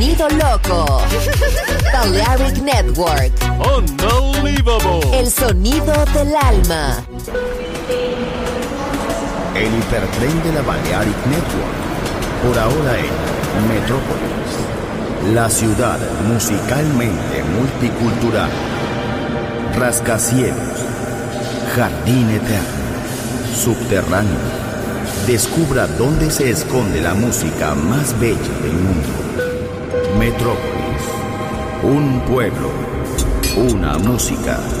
sonido loco. Balearic Network. Unbelievable. El sonido del alma. El hipertren de la Balearic Network. Por ahora en Metrópolis. La ciudad musicalmente multicultural. Rascacielos. Jardín eterno. Subterráneo. Descubra dónde se esconde la música más bella del mundo. Metrópolis. Un pueblo. Una música.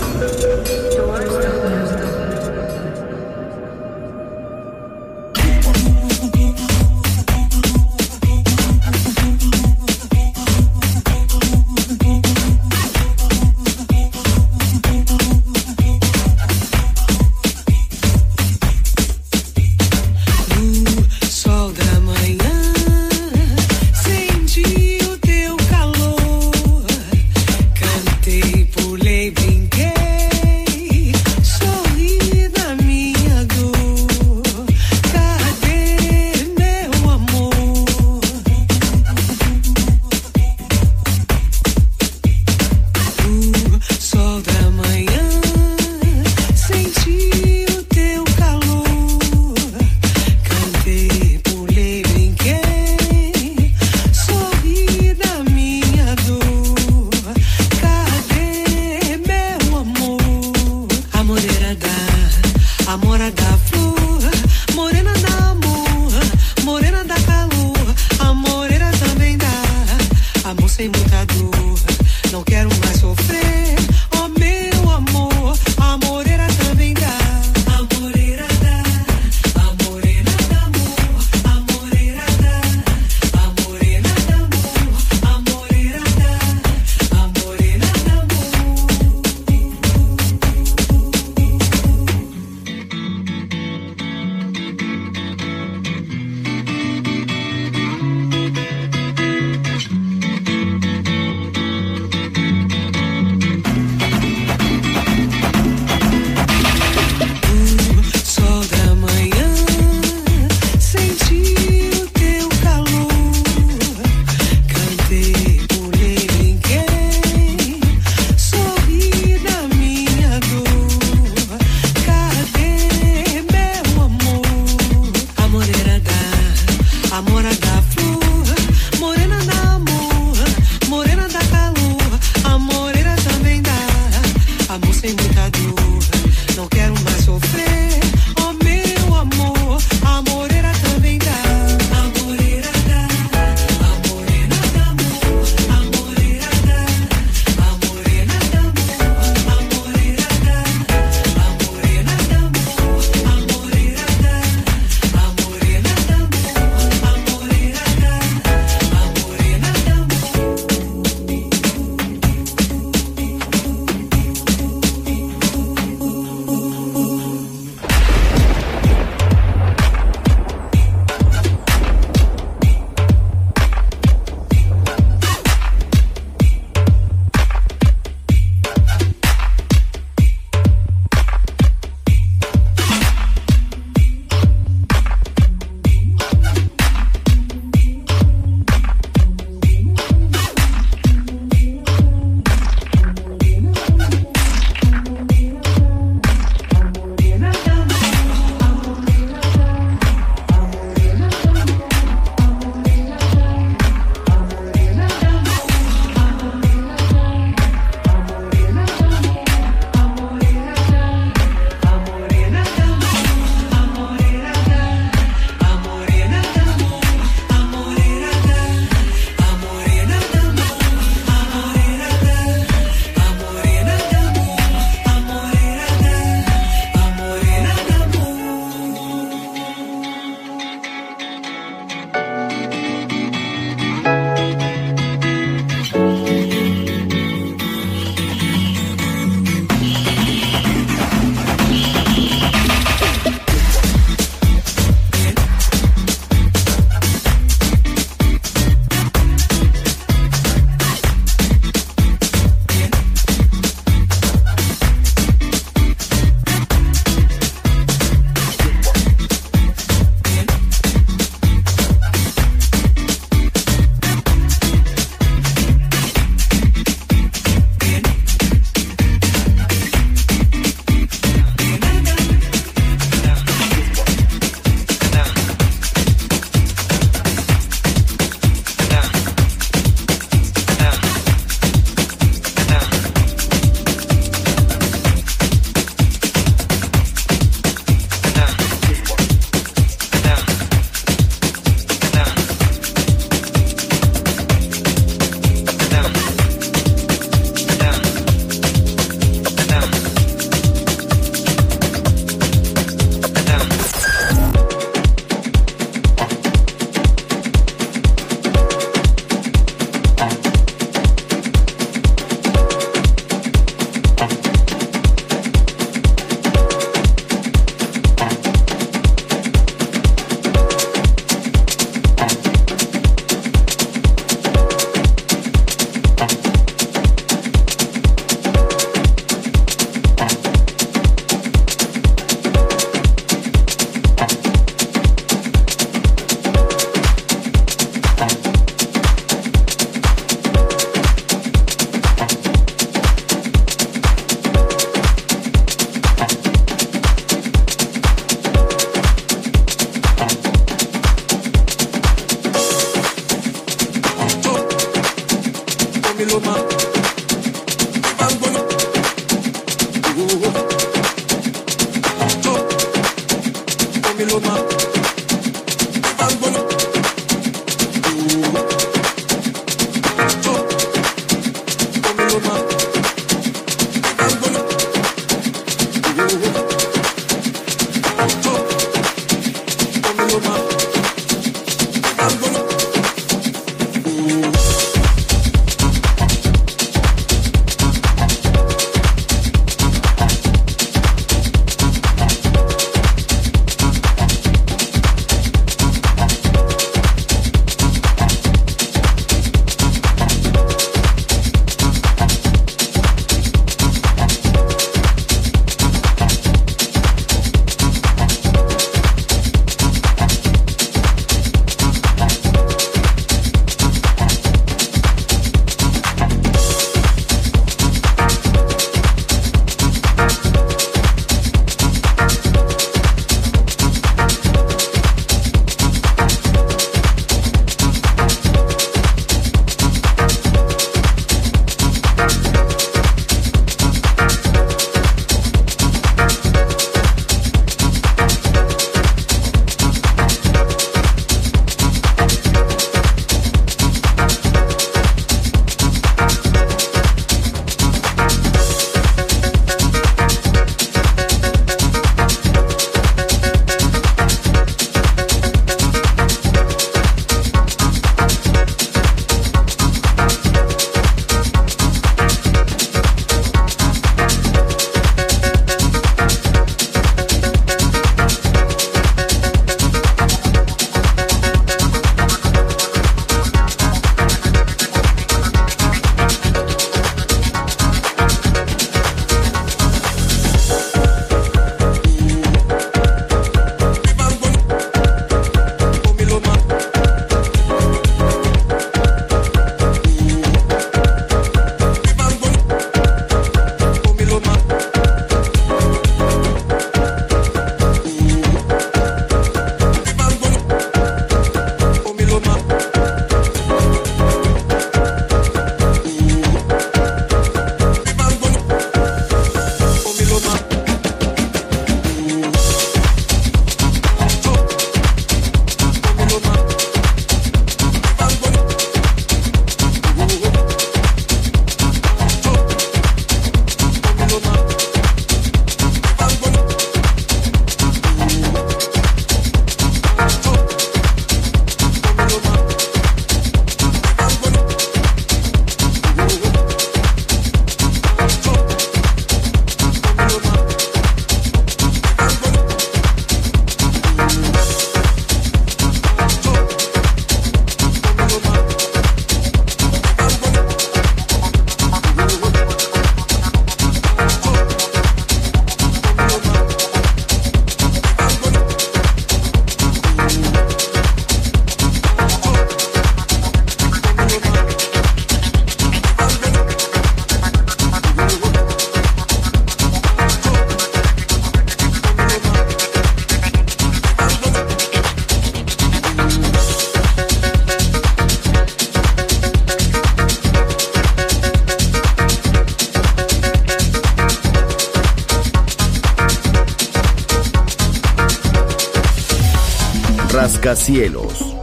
Cielos,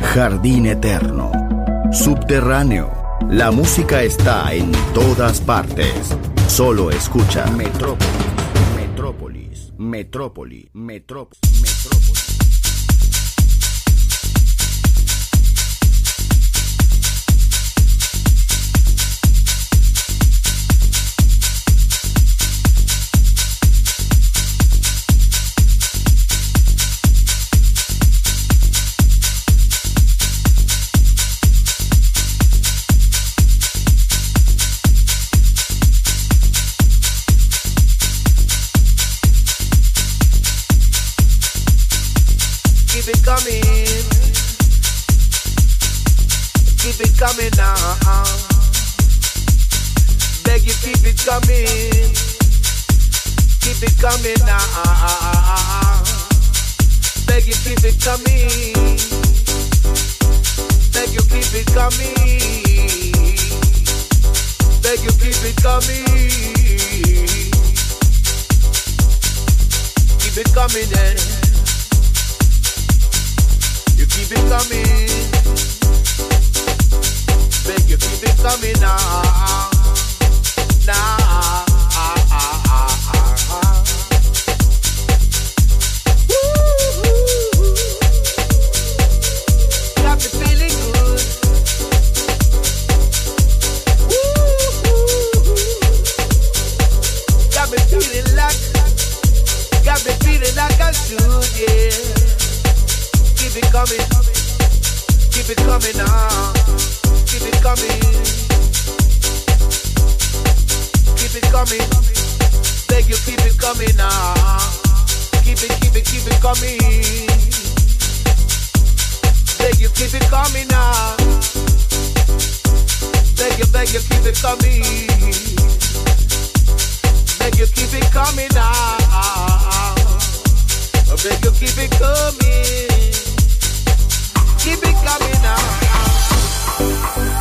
jardín eterno, subterráneo. La música está en todas partes. Solo escucha Metrópolis, Metrópolis, Metrópolis, Metrópolis. coming. Keep it coming now. Beg you keep it coming. Keep it coming now. Beg you keep it coming. Beg you keep it coming. Beg you keep it coming. Keep it coming. Eh keep it coming. Beg you now. Now. Coming, keep it coming now, keep it coming, keep it coming. Beg you, keep it coming now, keep it, keep it, keep it coming. Beg you, keep it coming now. Beg you, beg you, keep it coming. Beg you, keep it coming now. Beg you, keep it coming. Keep it coming out.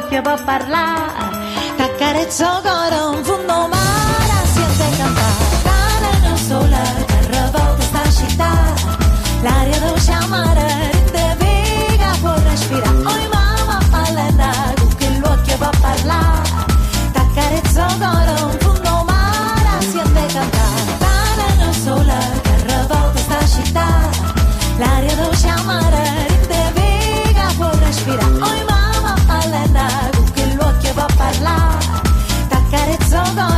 bocca per parlare, t'accarezzo con un fumo. it's on. gone.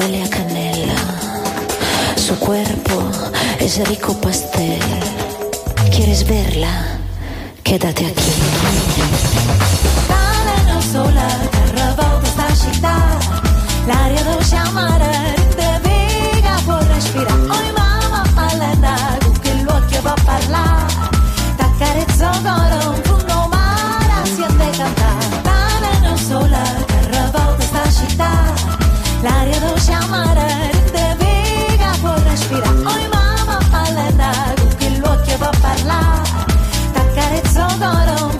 Huele a canela, su cuerpo es rico pastel. ¿Quieres verla? Quédate aquí. Stare sola, terra questa città, l'aria dolce amara rende viga può respirare. Oi mamma Malena, con che l'occhio va a parlare, t'accarezzo ancora un fondo mare, siente cantare. Stare sola, terra questa città, l'aria L'aria di Rusia Mare Vega vuoi respirare. Oi mamma a bailar, un piloto va a hablar, está carezón